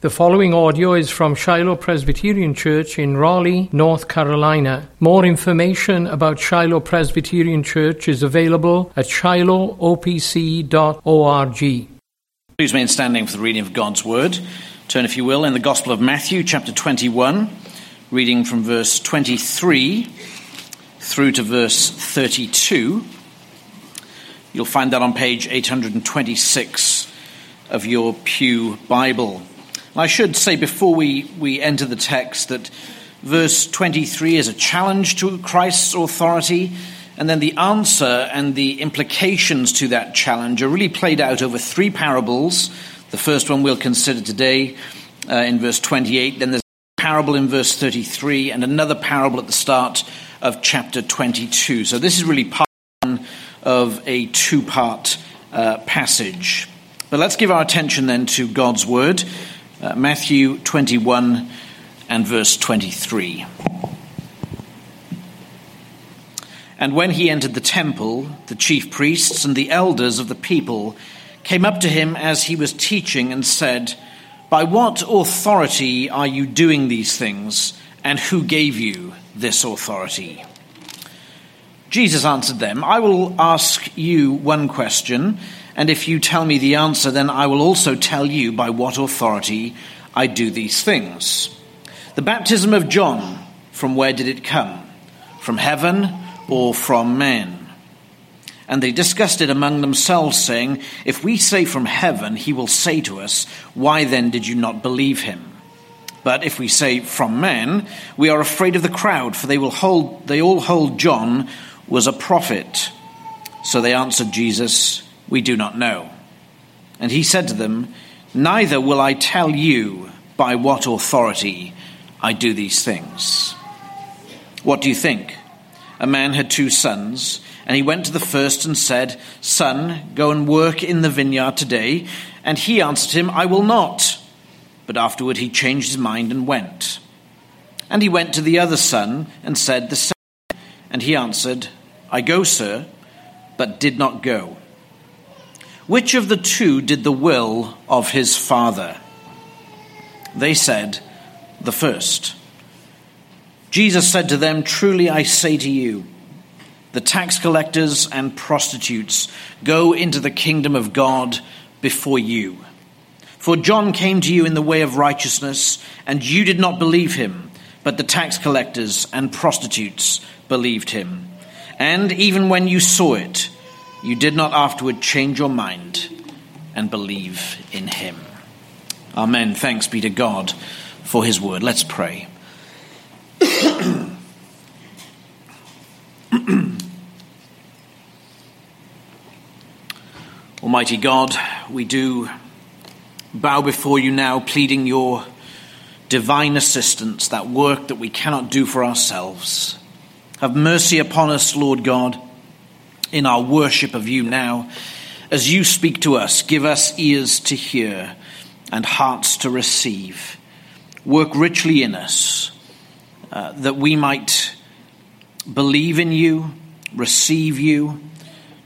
The following audio is from Shiloh Presbyterian Church in Raleigh, North Carolina. More information about Shiloh Presbyterian Church is available at shilohopc.org. Please remain standing for the reading of God's Word. Turn, if you will, in the Gospel of Matthew, chapter 21, reading from verse 23 through to verse 32. You'll find that on page 826 of your Pew Bible. I should say before we, we enter the text that verse 23 is a challenge to Christ's authority, and then the answer and the implications to that challenge are really played out over three parables. The first one we'll consider today uh, in verse 28, then there's a parable in verse 33, and another parable at the start of chapter 22. So this is really part one of a two part uh, passage. But let's give our attention then to God's word. Uh, Matthew 21 and verse 23. And when he entered the temple, the chief priests and the elders of the people came up to him as he was teaching and said, By what authority are you doing these things, and who gave you this authority? Jesus answered them, I will ask you one question and if you tell me the answer, then I will also tell you by what authority I do these things. The baptism of John, from where did it come? From heaven or from men? And they discussed it among themselves, saying, If we say from heaven, he will say to us, Why then did you not believe him? But if we say from men, we are afraid of the crowd, for they will hold they all hold John was a prophet. So they answered Jesus, we do not know. And he said to them, Neither will I tell you by what authority I do these things. What do you think? A man had two sons, and he went to the first and said, Son, go and work in the vineyard today. And he answered him, I will not. But afterward he changed his mind and went. And he went to the other son and said the same. And he answered, I go, sir, but did not go. Which of the two did the will of his father? They said, The first. Jesus said to them, Truly I say to you, the tax collectors and prostitutes go into the kingdom of God before you. For John came to you in the way of righteousness, and you did not believe him, but the tax collectors and prostitutes believed him. And even when you saw it, you did not afterward change your mind and believe in him. Amen. Thanks be to God for his word. Let's pray. Almighty God, we do bow before you now, pleading your divine assistance, that work that we cannot do for ourselves. Have mercy upon us, Lord God in our worship of you now. As you speak to us, give us ears to hear and hearts to receive. Work richly in us uh, that we might believe in you, receive you,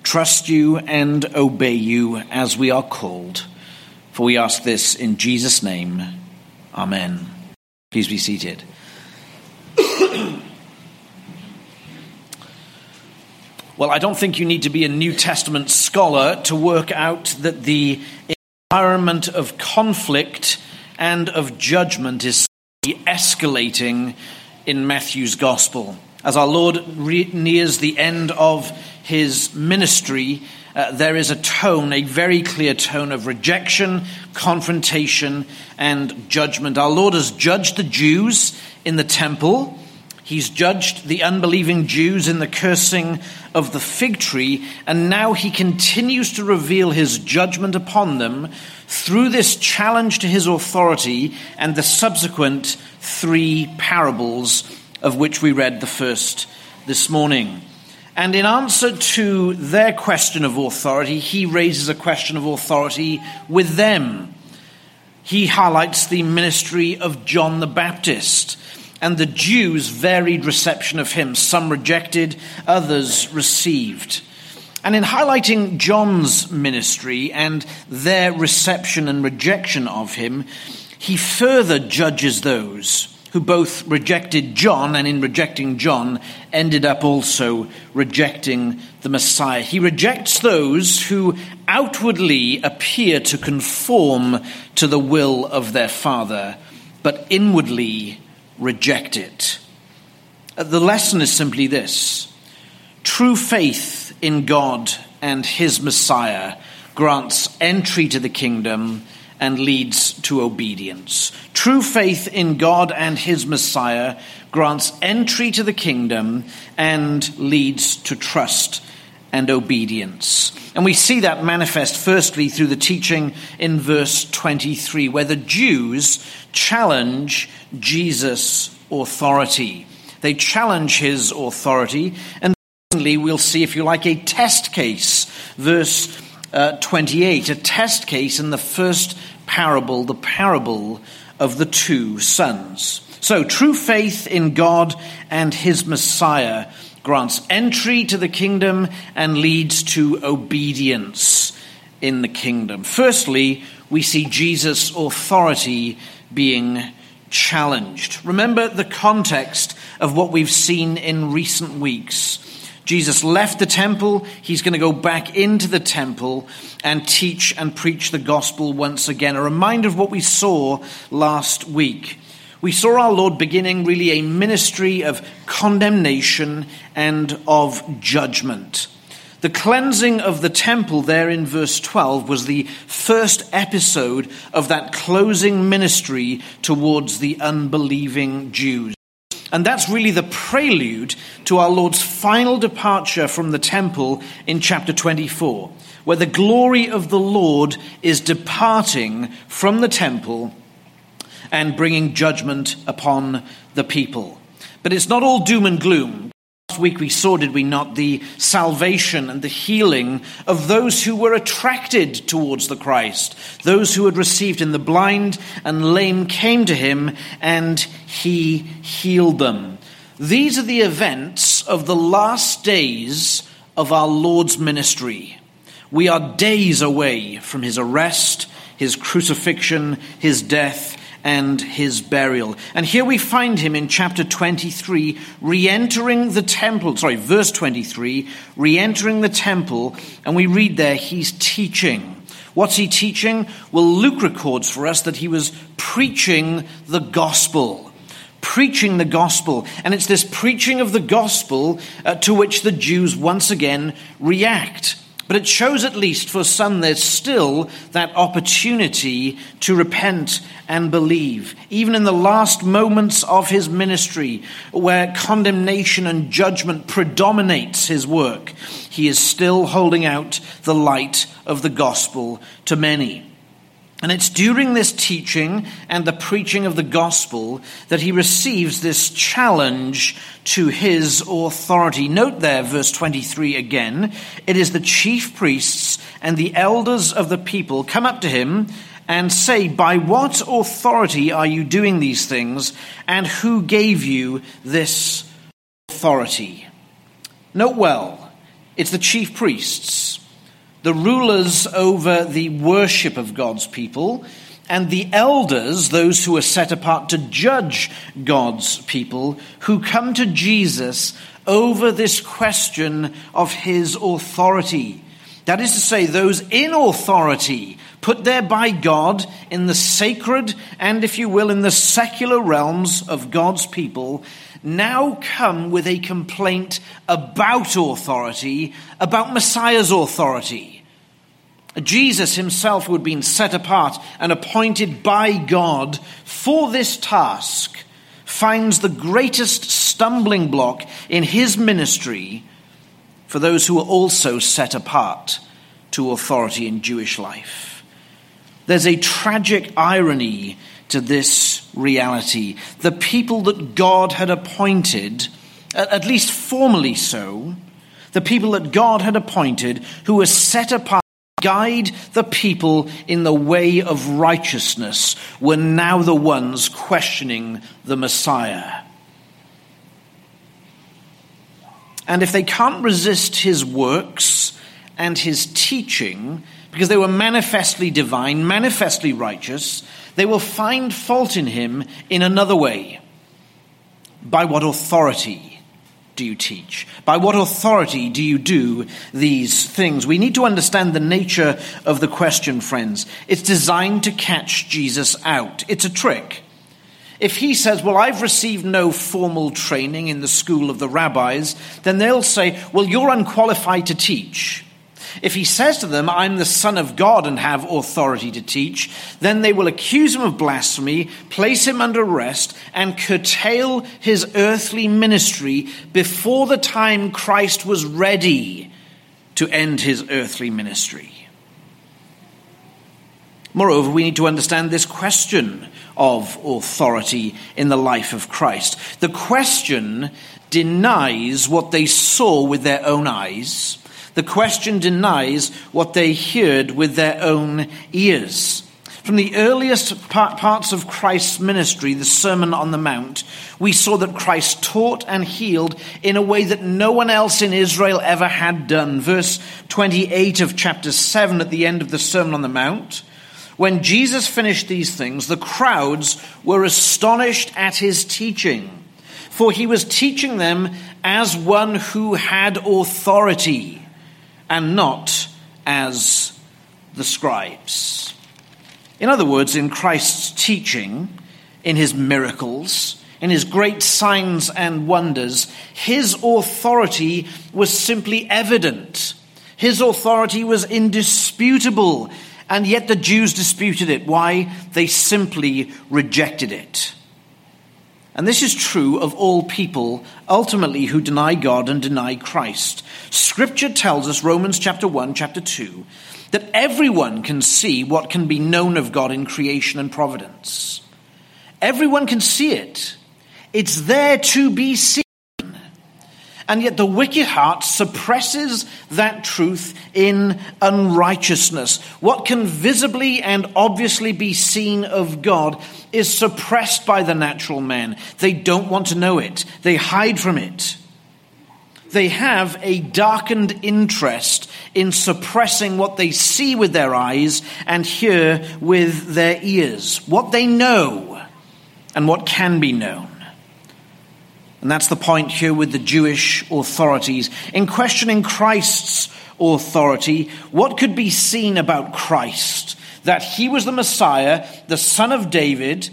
trust you, and obey you as we are called. For we ask this in Jesus' name. Amen. Please be seated. Well, I don't think you need to be a New Testament scholar to work out that the environment of conflict and of judgment is escalating in Matthew's gospel. As our Lord re- nears the end of his ministry, uh, there is a tone, a very clear tone of rejection, confrontation, and judgment. Our Lord has judged the Jews in the temple. He's judged the unbelieving Jews in the cursing of the fig tree, and now he continues to reveal his judgment upon them through this challenge to his authority and the subsequent three parables of which we read the first this morning. And in answer to their question of authority, he raises a question of authority with them. He highlights the ministry of John the Baptist and the Jews' varied reception of him. Some rejected, others received. And in highlighting John's ministry and their reception and rejection of him, he further judges those who both rejected John and in rejecting John ended up also rejecting the Messiah. He rejects those who outwardly appear to conform to the will of their Father, but inwardly reject it. Uh, the lesson is simply this true faith in God and his Messiah grants entry to the kingdom and leads to obedience. True faith in God and his Messiah grants entry to the kingdom and leads to trust and obedience. And we see that manifest firstly through the teaching in verse 23, where the Jews challenge Jesus' authority. They challenge his authority. And secondly, we'll see, if you like, a test case. Verse uh, 28, a test case in the first parable, the parable of the two sons. So, true faith in God and his Messiah grants entry to the kingdom and leads to obedience in the kingdom. Firstly, we see Jesus' authority being challenged. Remember the context of what we've seen in recent weeks. Jesus left the temple. He's going to go back into the temple and teach and preach the gospel once again. A reminder of what we saw last week. We saw our Lord beginning really a ministry of condemnation and of judgment. The cleansing of the temple there in verse 12 was the first episode of that closing ministry towards the unbelieving Jews. And that's really the prelude to our Lord's final departure from the temple in chapter 24, where the glory of the Lord is departing from the temple and bringing judgment upon the people. But it's not all doom and gloom. Last week we saw, did we not, the salvation and the healing of those who were attracted towards the Christ. Those who had received in the blind and lame came to him and he healed them. These are the events of the last days of our Lord's ministry. We are days away from his arrest, his crucifixion, his death, and his burial. And here we find him in chapter 23, re entering the temple, sorry, verse 23, re entering the temple, and we read there, he's teaching. What's he teaching? Well, Luke records for us that he was preaching the gospel. Preaching the gospel. And it's this preaching of the gospel uh, to which the Jews once again react. But it shows at least for some there's still that opportunity to repent and believe. Even in the last moments of his ministry, where condemnation and judgment predominates his work, he is still holding out the light of the gospel to many. And it's during this teaching and the preaching of the gospel that he receives this challenge to his authority. Note there, verse 23 again. It is the chief priests and the elders of the people come up to him and say, By what authority are you doing these things, and who gave you this authority? Note well, it's the chief priests the rulers over the worship of God's people, and the elders, those who are set apart to judge God's people, who come to Jesus over this question of his authority. That is to say, those in authority, put there by God in the sacred and, if you will, in the secular realms of God's people, now come with a complaint about authority, about Messiah's authority. Jesus himself, who had been set apart and appointed by God for this task, finds the greatest stumbling block in his ministry for those who are also set apart to authority in Jewish life. There's a tragic irony to this reality. The people that God had appointed, at least formally so, the people that God had appointed who were set apart guide the people in the way of righteousness were now the ones questioning the Messiah. And if they can't resist his works and his teaching, because they were manifestly divine, manifestly righteous, they will find fault in him in another way. By what authority do you teach? By what authority do you do these things? We need to understand the nature of the question, friends. It's designed to catch Jesus out. It's a trick. If he says, Well, I've received no formal training in the school of the rabbis, then they'll say, Well, you're unqualified to teach. If he says to them, I'm the Son of God and have authority to teach, then they will accuse him of blasphemy, place him under arrest, and curtail his earthly ministry before the time Christ was ready to end his earthly ministry. Moreover, we need to understand this question of authority in the life of Christ. The question denies what they saw with their own eyes the question denies what they heard with their own ears. From the earliest parts of Christ's ministry, the Sermon on the Mount, we saw that Christ taught and healed in a way that no one else in Israel ever had done. Verse 28 of chapter 7 at the end of the Sermon on the Mount. When Jesus finished these things, the crowds were astonished at his teaching, for he was teaching them as one who had authority and not as the scribes. In other words, in Christ's teaching, in his miracles, in his great signs and wonders, his authority was simply evident. His authority was indisputable, and yet the Jews disputed it. Why? They simply rejected it. And this is true of all people ultimately who deny God and deny Christ. Scripture tells us, Romans chapter 1, chapter 2, that everyone can see what can be known of God in creation and providence. Everyone can see it. It's there to be seen. And yet the wicked heart suppresses that truth in unrighteousness. What can visibly and obviously be seen of God is suppressed by the natural man. They don't want to know it, they hide from it. They have a darkened interest in suppressing what they see with their eyes and hear with their ears, what they know and what can be known. And that's the point here with the Jewish authorities. In questioning Christ's authority, what could be seen about Christ? That he was the Messiah, the son of David,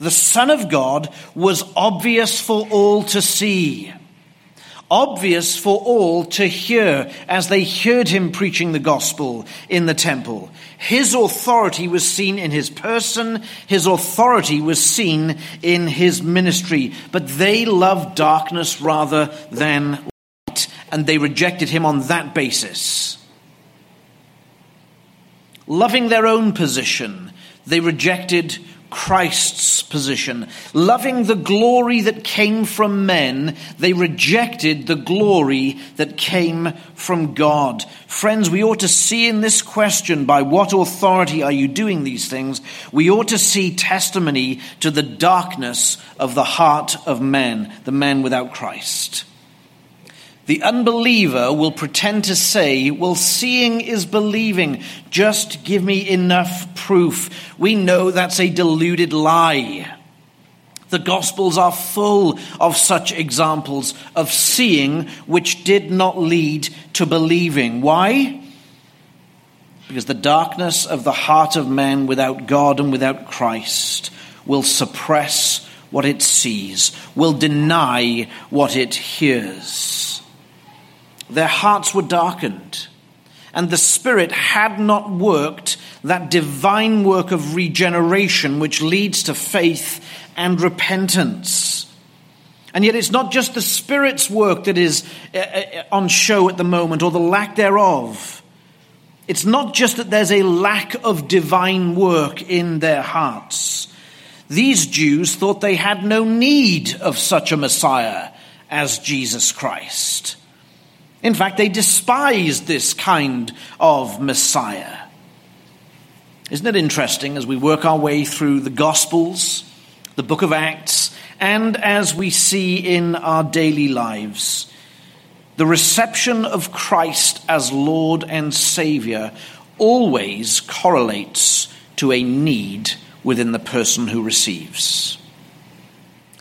the son of God, was obvious for all to see obvious for all to hear as they heard him preaching the gospel in the temple. His authority was seen in his person, his authority was seen in his ministry, but they loved darkness rather than light, and they rejected him on that basis. Loving their own position, they rejected Christ's position. Loving the glory that came from men, they rejected the glory that came from God. Friends, we ought to see in this question, by what authority are you doing these things? We ought to see testimony to the darkness of the heart of men, the man without Christ. The unbeliever will pretend to say, Well, seeing is believing. Just give me enough proof. We know that's a deluded lie. The Gospels are full of such examples of seeing which did not lead to believing. Why? Because the darkness of the heart of man without God and without Christ will suppress what it sees, will deny what it hears. Their hearts were darkened, and the Spirit had not worked that divine work of regeneration which leads to faith and repentance. And yet, it's not just the Spirit's work that is uh, uh, on show at the moment, or the lack thereof. It's not just that there's a lack of divine work in their hearts. These Jews thought they had no need of such a Messiah as Jesus Christ. In fact, they despised this kind of Messiah. Isn't it interesting as we work our way through the Gospels, the book of Acts, and as we see in our daily lives? The reception of Christ as Lord and Savior always correlates to a need within the person who receives.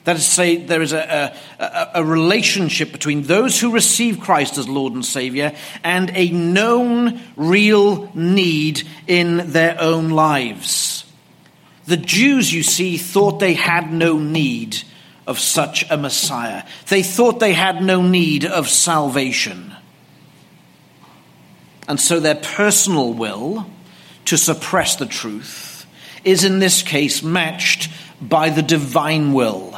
That is to say, there is a, a, a, relationship between those who receive Christ as Lord and Savior and a known, real need in their own lives. The Jews, you see, thought they had no need of such a Messiah. They thought they had no need of salvation. And so their personal will to suppress the truth is in this case matched by the divine will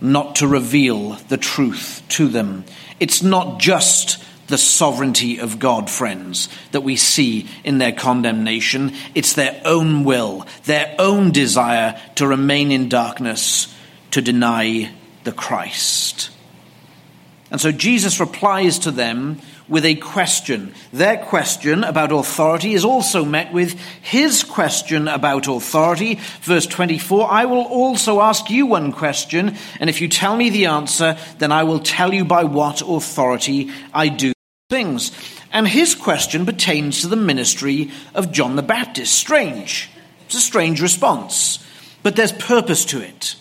not to reveal the truth to them. It's not just the sovereignty of God, friends, that we see in their condemnation. It's their own will, their own desire to remain in darkness, to deny the Christ. And so Jesus replies to them with a question. Their question about authority is also met with his question about authority. Verse 24 I will also ask you one question, and if you tell me the answer, then I will tell you by what authority I do things. And his question pertains to the ministry of John the Baptist. Strange. It's a strange response, but there's purpose to it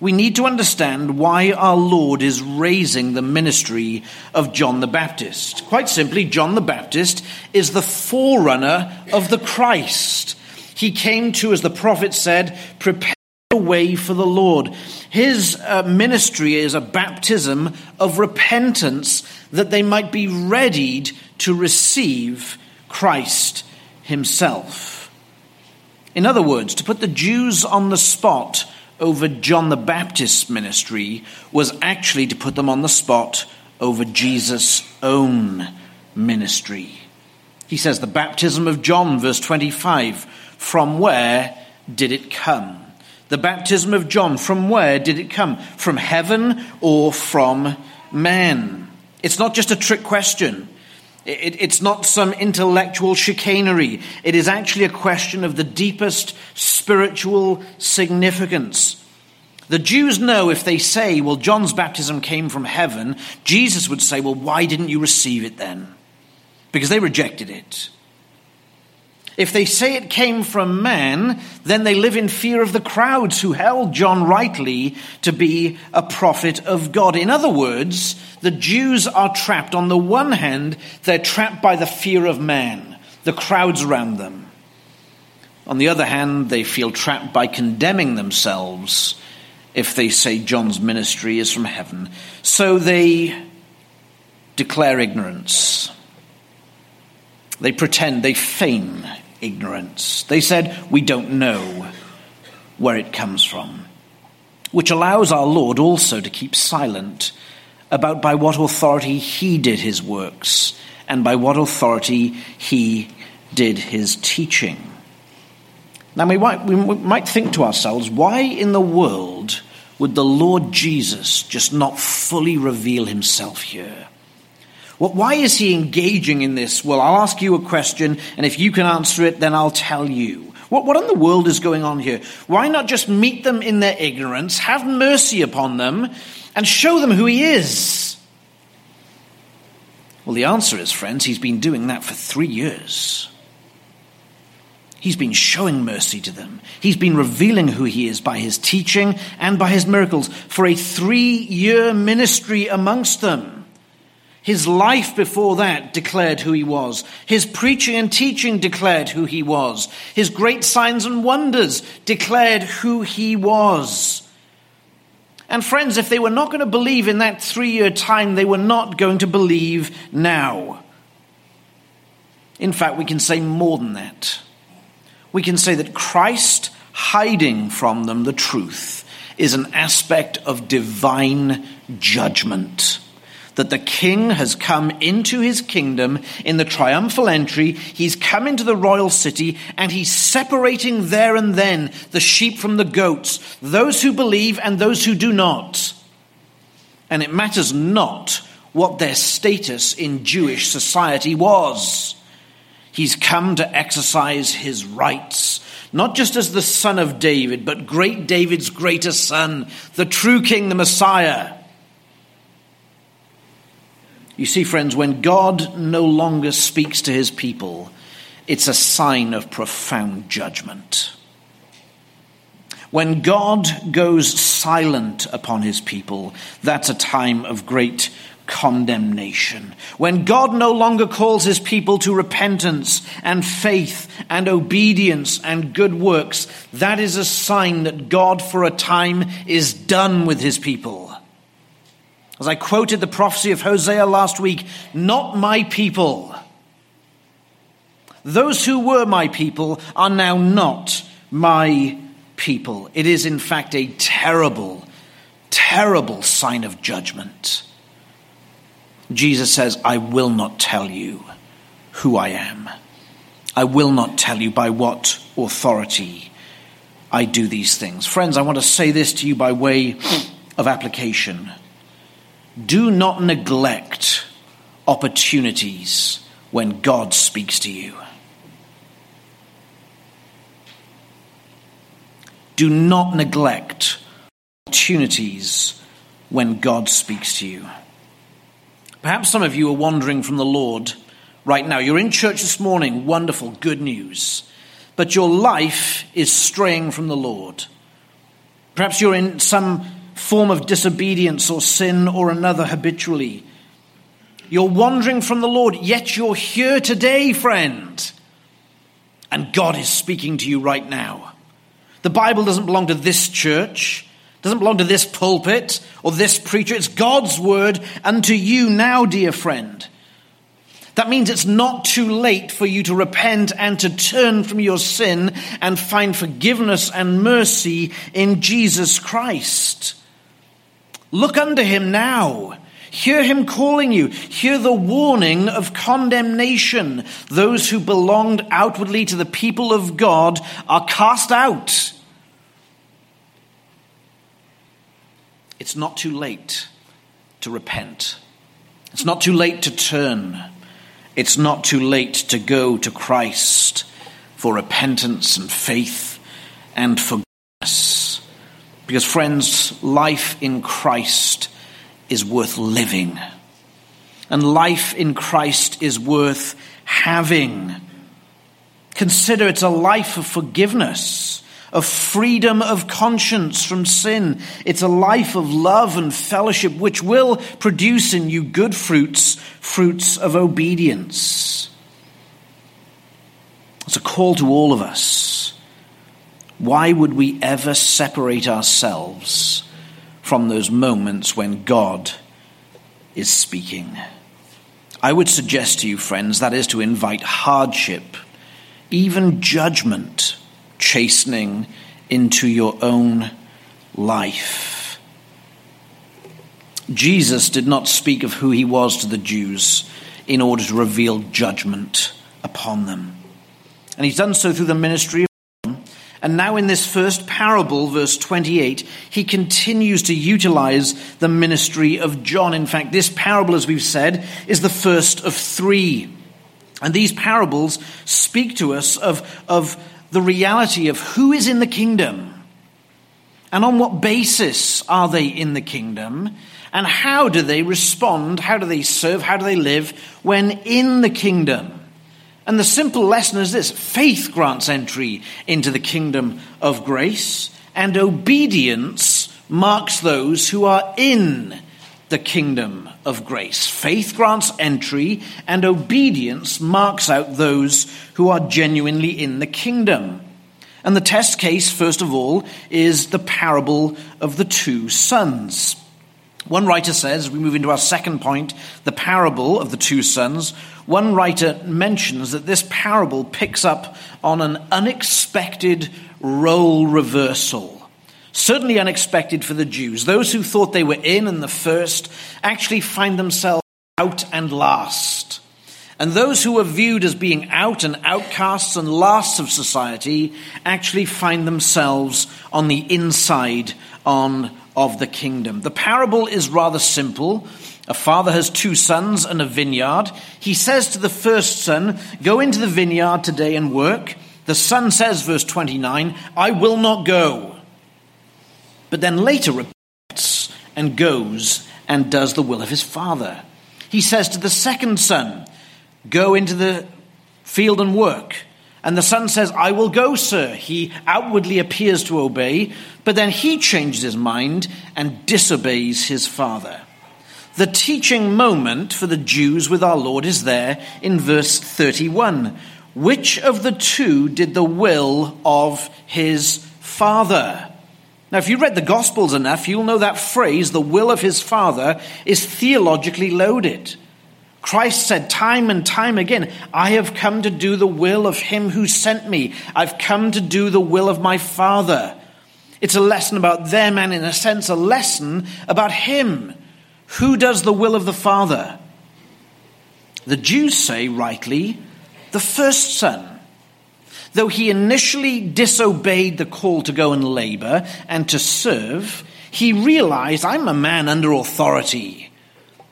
we need to understand why our Lord is raising the ministry of John the Baptist. Quite simply, John the Baptist is the forerunner of the Christ. He came to, as the prophet said, prepare the way for the Lord. His uh, ministry is a baptism of repentance that they might be readied to receive Christ himself. In other words, to put the Jews on the spot, over John the Baptist's ministry was actually to put them on the spot over Jesus' own ministry. He says, The baptism of John, verse 25, from where did it come? The baptism of John, from where did it come? From heaven or from man? It's not just a trick question. It, it's not some intellectual chicanery. It is actually a question of the deepest spiritual significance. The Jews know if they say, well, John's baptism came from heaven, Jesus would say, well, why didn't you receive it then? Because they rejected it. If they say it came from man, then they live in fear of the crowds who held John rightly to be a prophet of God. In other words, the Jews are trapped. On the one hand, they're trapped by the fear of man, the crowds around them. On the other hand, they feel trapped by condemning themselves if they say John's ministry is from heaven. So they declare ignorance. They pretend, they feign ignorance. They said, We don't know where it comes from, which allows our Lord also to keep silent about by what authority he did his works and by what authority he did his teaching. Now, we might, we might think to ourselves, why in the world would the Lord Jesus just not fully reveal himself here? Well, why is he engaging in this? Well, I'll ask you a question, and if you can answer it, then I'll tell you. What, what in the world is going on here? Why not just meet them in their ignorance, have mercy upon them, and show them who he is? Well, the answer is, friends, he's been doing that for three years. He's been showing mercy to them. He's been revealing who he is by his teaching and by his miracles for a three year ministry amongst them. His life before that declared who he was. His preaching and teaching declared who he was. His great signs and wonders declared who he was. And friends, if they were not going to believe in that three year time, they were not going to believe now. In fact, we can say more than that. We can say that Christ hiding from them the truth is an aspect of divine judgment that the king has come into his kingdom in the triumphal entry. He's come into the royal city and he's separating there and then the sheep from the goats, those who believe and those who do not. And it matters not what their status in Jewish society was. He's come to exercise his rights, not just as the son of David, but great David's greater son, the true king, the Messiah. You see, friends, when God no longer speaks to his people, it's a sign of profound judgment. When God goes silent upon his people, that's a time of great condemnation. When God no longer calls his people to repentance and faith and obedience and good works, that is a sign that God for a time is done with his people. As I quoted the prophecy of Hosea last week, not my people. Those who were my people are now not my people. It is, in fact, a terrible, terrible sign of judgment. Jesus says, I will not tell you who I am. I will not tell you by what authority I do these things. Friends, I want to say this to you by way of application. Do not neglect opportunities when God speaks to you. Do not neglect opportunities when God speaks to you. Perhaps some of you are wandering from the Lord right now. You're in church this morning, wonderful, good news. But your life is straying from the Lord. Perhaps you're in some form of disobedience or sin or another habitually. You're wandering from the Lord, yet you're here today, friend. And God is speaking to you right now. The Bible doesn't belong to this church, doesn't belong to this pulpit or this preacher. It's God's word unto you now, dear friend. That means it's not too late for you to repent and to turn from your sin and find forgiveness and mercy in Jesus Christ. Look unto him now. Hear him calling you. Hear the warning of condemnation. Those who belonged outwardly to the people of God are cast out. It's not too late to repent. It's not too late to turn. It's not too late to go to Christ for repentance and faith and forgiveness. Because, friends, life in Christ is worth living. And life in Christ is worth having. Consider it's a life of forgiveness of freedom of conscience from sin. It's a life of love and fellowship which will produce in you good fruits, fruits of obedience. It's a call to all of us. Why would we ever separate ourselves from those moments when God is speaking? I would suggest to you, friends, that is to invite hardship, even judgment chastening into your own life. Jesus did not speak of who he was to the Jews in order to reveal judgment upon them. And he's done so through the ministry. And now, in this first parable, verse 28, he continues to utilize the ministry of John. In fact, this parable, as we've said, is the first of three. And these parables speak to us of, of the reality of who is in the kingdom and on what basis are they in the kingdom and how do they respond, how do they serve, how do they live when in the kingdom. And the simple lesson is this faith grants entry into the kingdom of grace, and obedience marks those who are in the kingdom of grace. Faith grants entry, and obedience marks out those who are genuinely in the kingdom. And the test case, first of all, is the parable of the two sons. One writer says, we move into our second point, the parable of the two sons, one writer mentions that this parable picks up on an unexpected role reversal certainly unexpected for the Jews. Those who thought they were in and the first actually find themselves out and last. And those who were viewed as being out and outcasts and last of society actually find themselves on the inside on of the kingdom. The parable is rather simple. A father has two sons and a vineyard. He says to the first son, Go into the vineyard today and work. The son says, verse 29, I will not go but then later repents and goes and does the will of his father. He says to the second son, Go into the field and work. And the son says, I will go, sir. He outwardly appears to obey, but then he changes his mind and disobeys his father. The teaching moment for the Jews with our Lord is there in verse 31. Which of the two did the will of his father? Now, if you read the Gospels enough, you'll know that phrase, the will of his father, is theologically loaded. Christ said time and time again, I have come to do the will of him who sent me. I've come to do the will of my Father. It's a lesson about them and, in a sense, a lesson about him. Who does the will of the Father? The Jews say, rightly, the first son. Though he initially disobeyed the call to go and labor and to serve, he realized, I'm a man under authority.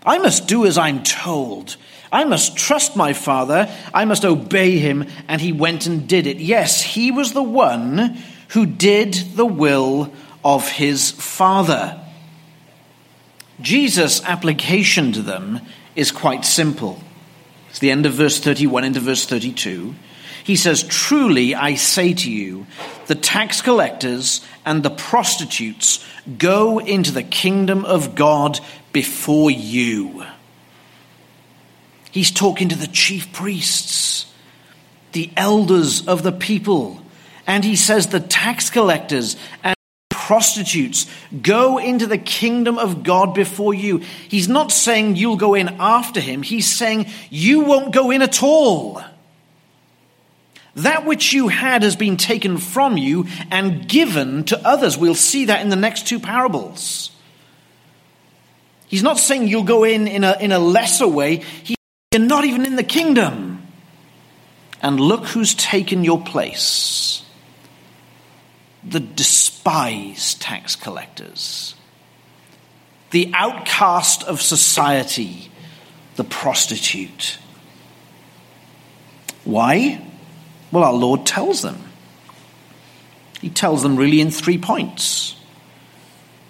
I must do as I'm told. I must trust my father. I must obey him. And he went and did it. Yes, he was the one who did the will of his father. Jesus' application to them is quite simple. It's the end of verse 31 into verse 32. He says, Truly I say to you, the tax collectors and the prostitutes go into the kingdom of God before you. He's talking to the chief priests, the elders of the people, and he says the tax collectors and prostitutes go into the kingdom of God before you. He's not saying you'll go in after him, he's saying you won't go in at all. That which you had has been taken from you and given to others. We'll see that in the next two parables. He's not saying you'll go in in a, in a lesser way. He, you're not even in the kingdom. And look who's taken your place the despised tax collectors, the outcast of society, the prostitute. Why? Well, our Lord tells them. He tells them really in three points.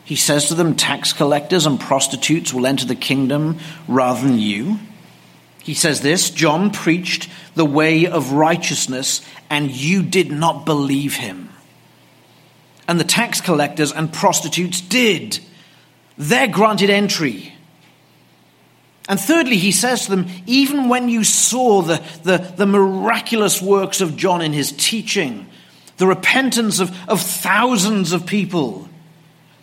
He says to them, Tax collectors and prostitutes will enter the kingdom rather than you. He says this John preached the way of righteousness, and you did not believe him. And the tax collectors and prostitutes did. They're granted entry. And thirdly, he says to them, even when you saw the, the, the, miraculous works of John in his teaching, the repentance of, of thousands of people,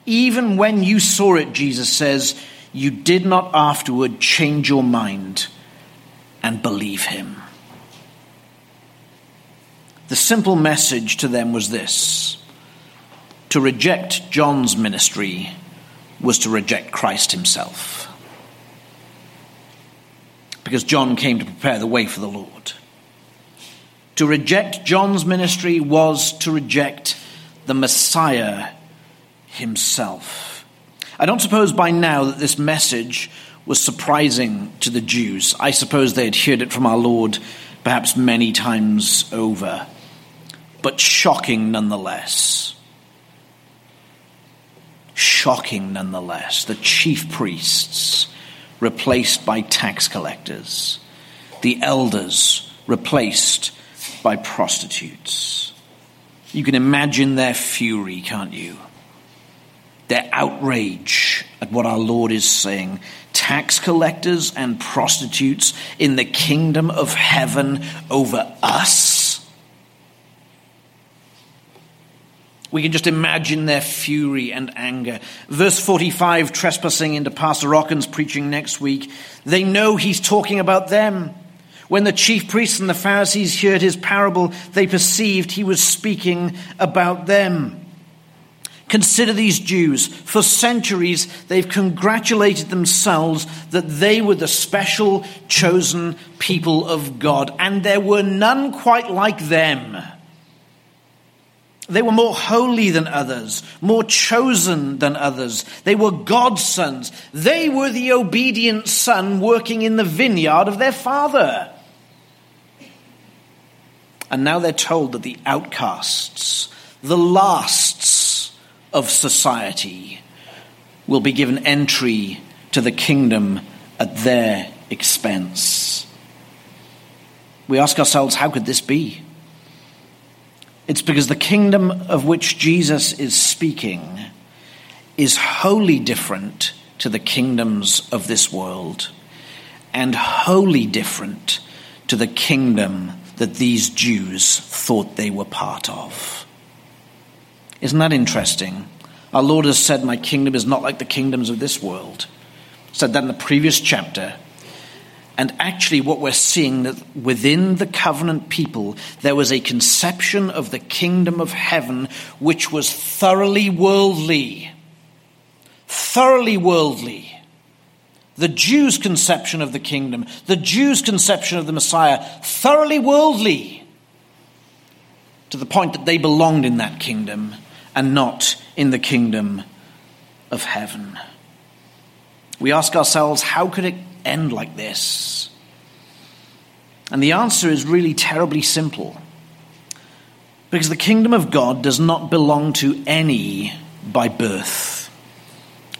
even when you saw it, Jesus says, you did not afterward change your mind and believe him. The simple message to them was this to reject John's ministry was to reject Christ himself because John came to prepare the way for the Lord. To reject John's ministry was to reject the Messiah himself. I don't suppose by now that this message was surprising to the Jews. I suppose they had heard it from our Lord perhaps many times over, but shocking nonetheless. Shocking nonetheless. The chief priests replaced by tax collectors, the elders replaced by prostitutes. You can imagine their fury, can't you? Their outrage at what our Lord is saying. Tax collectors and prostitutes in the kingdom of heaven over us? We can just imagine their fury and anger. Verse 45, trespassing into Pastor Rockin's preaching next week. They know he's talking about them. When the chief priests and the Pharisees heard his parable, they perceived he was speaking about them. Consider these Jews. For centuries, they've congratulated themselves that they were the special chosen people of God, and there were none quite like them. They were more holy than others, more chosen than others. They were God's sons. They were the obedient son working in the vineyard of their father. And now they're told that the outcasts, the lasts of society, will be given entry to the kingdom at their expense. We ask ourselves, how could this be? It's because the kingdom of which Jesus is speaking is wholly different to the kingdoms of this world and wholly different to the kingdom that these Jews thought they were part of. Isn't that interesting? Our Lord has said, My kingdom is not like the kingdoms of this world. Said that in the previous chapter. And actually, what we're seeing that within the covenant people, there was a conception of the kingdom of heaven which was thoroughly worldly. Thoroughly worldly. The Jews' conception of the kingdom, the Jews' conception of the Messiah, thoroughly worldly, to the point that they belonged in that kingdom and not in the kingdom of heaven. We ask ourselves, how could it end like this? And the answer is really terribly simple. Because the kingdom of God does not belong to any by birth,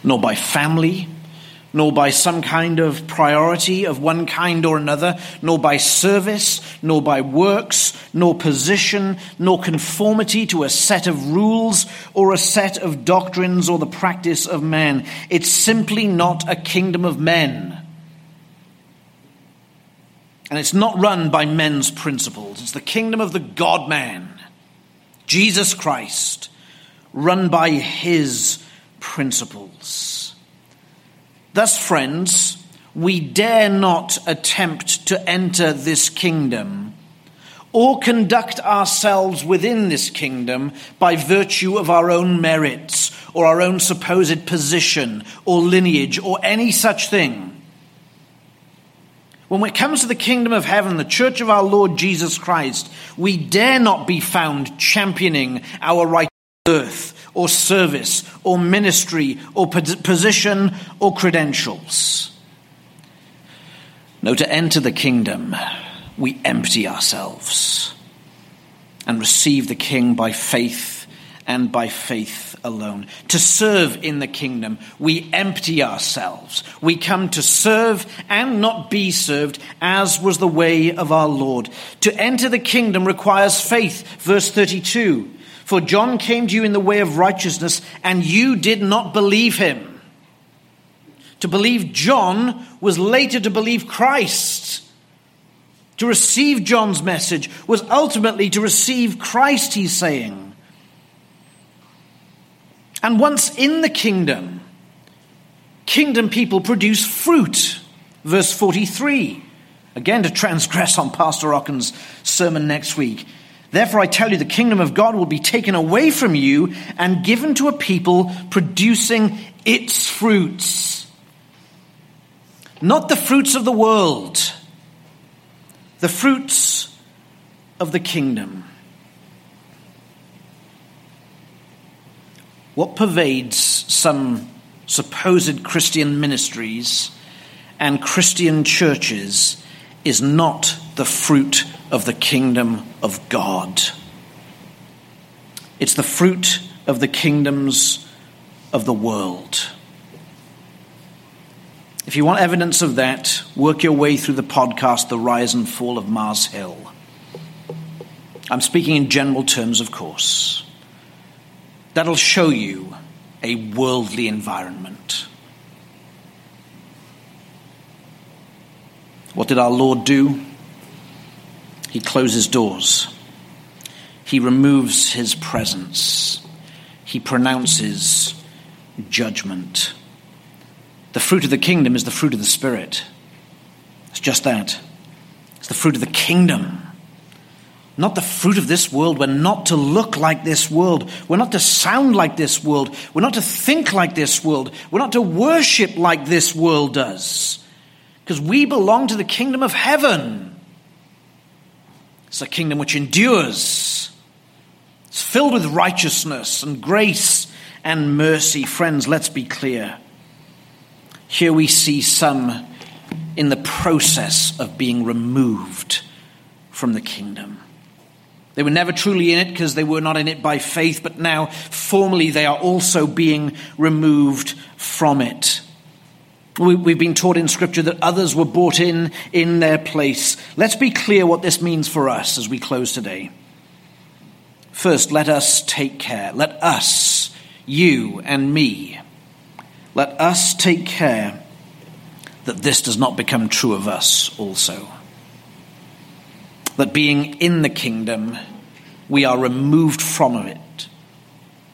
nor by family, nor by some kind of priority of one kind or another, nor by service, nor by works, nor position, nor conformity to a set of rules or a set of doctrines or the practice of man. It's simply not a kingdom of men. And it's not run by men's principles. It's the kingdom of the God man, Jesus Christ, run by his principles. Thus, friends, we dare not attempt to enter this kingdom or conduct ourselves within this kingdom by virtue of our own merits or our own supposed position or lineage or any such thing. When it comes to the kingdom of heaven, the church of our Lord Jesus Christ, we dare not be found championing our right earth or service or ministry or position or credentials. No, to enter the kingdom, we empty ourselves and receive the king by faith and by faith alone. To serve in the kingdom, we empty ourselves. We come to serve and not be served, as was the way of our Lord. To enter the kingdom requires faith. Verse 32 for John came to you in the way of righteousness, and you did not believe him. To believe John was later to believe Christ. To receive John's message was ultimately to receive Christ, he's saying. And once in the kingdom, kingdom people produce fruit. Verse 43. Again, to transgress on Pastor Rocken's sermon next week. Therefore, I tell you, the kingdom of God will be taken away from you and given to a people producing its fruits. Not the fruits of the world, the fruits of the kingdom. What pervades some supposed Christian ministries and Christian churches is not the fruit of the kingdom of God. It's the fruit of the kingdoms of the world. If you want evidence of that, work your way through the podcast, The Rise and Fall of Mars Hill. I'm speaking in general terms, of course. That'll show you a worldly environment. What did our Lord do? He closes doors. He removes his presence. He pronounces judgment. The fruit of the kingdom is the fruit of the Spirit. It's just that. It's the fruit of the kingdom. Not the fruit of this world. We're not to look like this world. We're not to sound like this world. We're not to think like this world. We're not to worship like this world does. Because we belong to the kingdom of heaven. It's a kingdom which endures. It's filled with righteousness and grace and mercy. Friends, let's be clear. Here we see some in the process of being removed from the kingdom. They were never truly in it because they were not in it by faith, but now formally they are also being removed from it. We've been taught in Scripture that others were brought in in their place. Let's be clear what this means for us as we close today. First, let us take care. Let us, you and me, let us take care that this does not become true of us also. That being in the kingdom, we are removed from it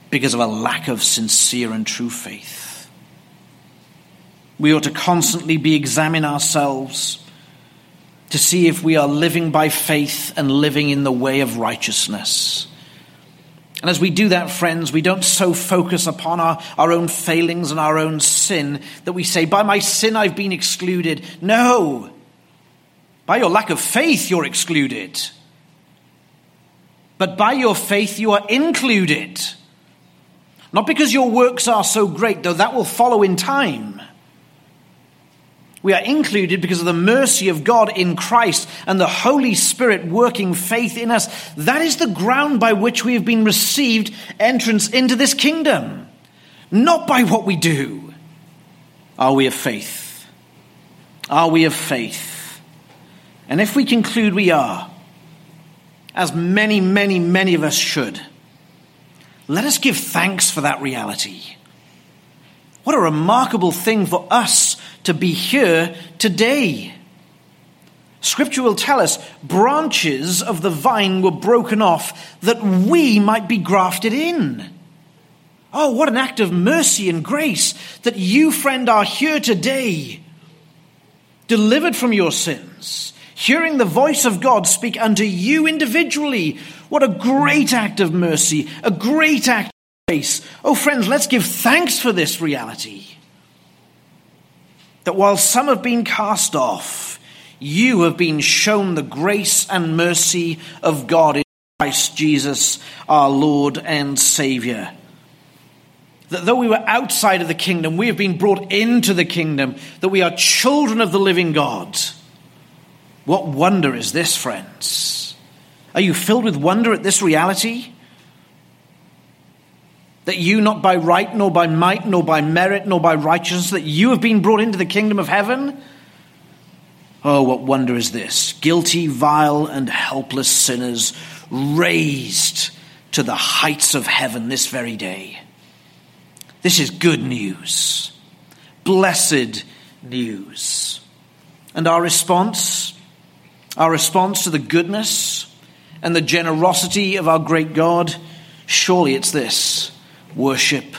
because of a lack of sincere and true faith. We ought to constantly be examining ourselves to see if we are living by faith and living in the way of righteousness. And as we do that, friends, we don't so focus upon our, our own failings and our own sin that we say, by my sin I've been excluded. No. By your lack of faith, you're excluded. But by your faith, you are included. Not because your works are so great, though that will follow in time. We are included because of the mercy of God in Christ and the Holy Spirit working faith in us. That is the ground by which we have been received entrance into this kingdom, not by what we do. Are we of faith? Are we of faith? And if we conclude we are, as many, many, many of us should, let us give thanks for that reality. What a remarkable thing for us to be here today. Scripture will tell us branches of the vine were broken off that we might be grafted in. Oh, what an act of mercy and grace that you, friend, are here today, delivered from your sins, hearing the voice of God speak unto you individually. What a great act of mercy, a great act of grace. Oh, friends, let's give thanks for this reality. That while some have been cast off, you have been shown the grace and mercy of God in Christ Jesus, our Lord and Savior. That though we were outside of the kingdom, we have been brought into the kingdom, that we are children of the living God. What wonder is this, friends? Are you filled with wonder at this reality? that you, not by right, nor by might, nor by merit, nor by righteousness, that you have been brought into the kingdom of heaven? Oh, what wonder is this! Guilty, vile, and helpless sinners raised to the heights of heaven this very day. This is good news, blessed news. And our response, our response to the goodness and the generosity of our great God, surely it's this worship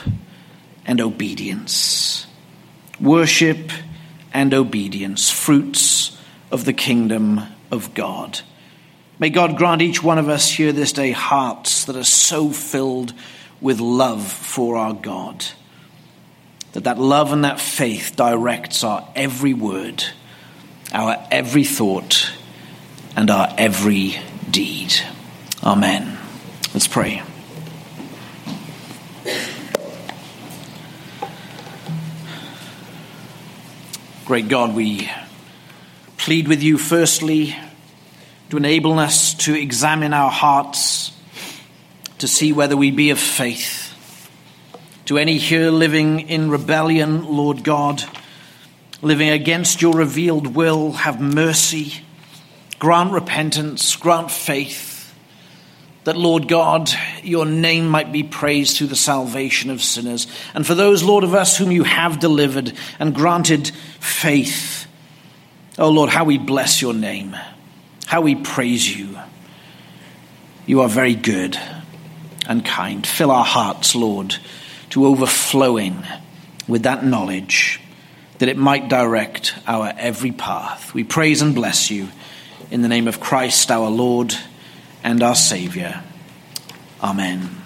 and obedience. Worship and obedience, fruits of the kingdom of God. May God grant each one of us here this day hearts that are so filled with love for our God that that love and that faith directs our every word, our every thought, and our every deed. Amen. Let's pray. Great God, we plead with you firstly to enable us to examine our hearts, to see whether we be of faith. To any here living in rebellion, Lord God, living against your revealed will, have mercy, grant repentance, grant faith that, Lord God, your name might be praised through the salvation of sinners. And for those, Lord, of us whom you have delivered and granted faith, oh Lord, how we bless your name, how we praise you. You are very good and kind. Fill our hearts, Lord, to overflowing with that knowledge that it might direct our every path. We praise and bless you in the name of Christ our Lord and our Savior. Amen.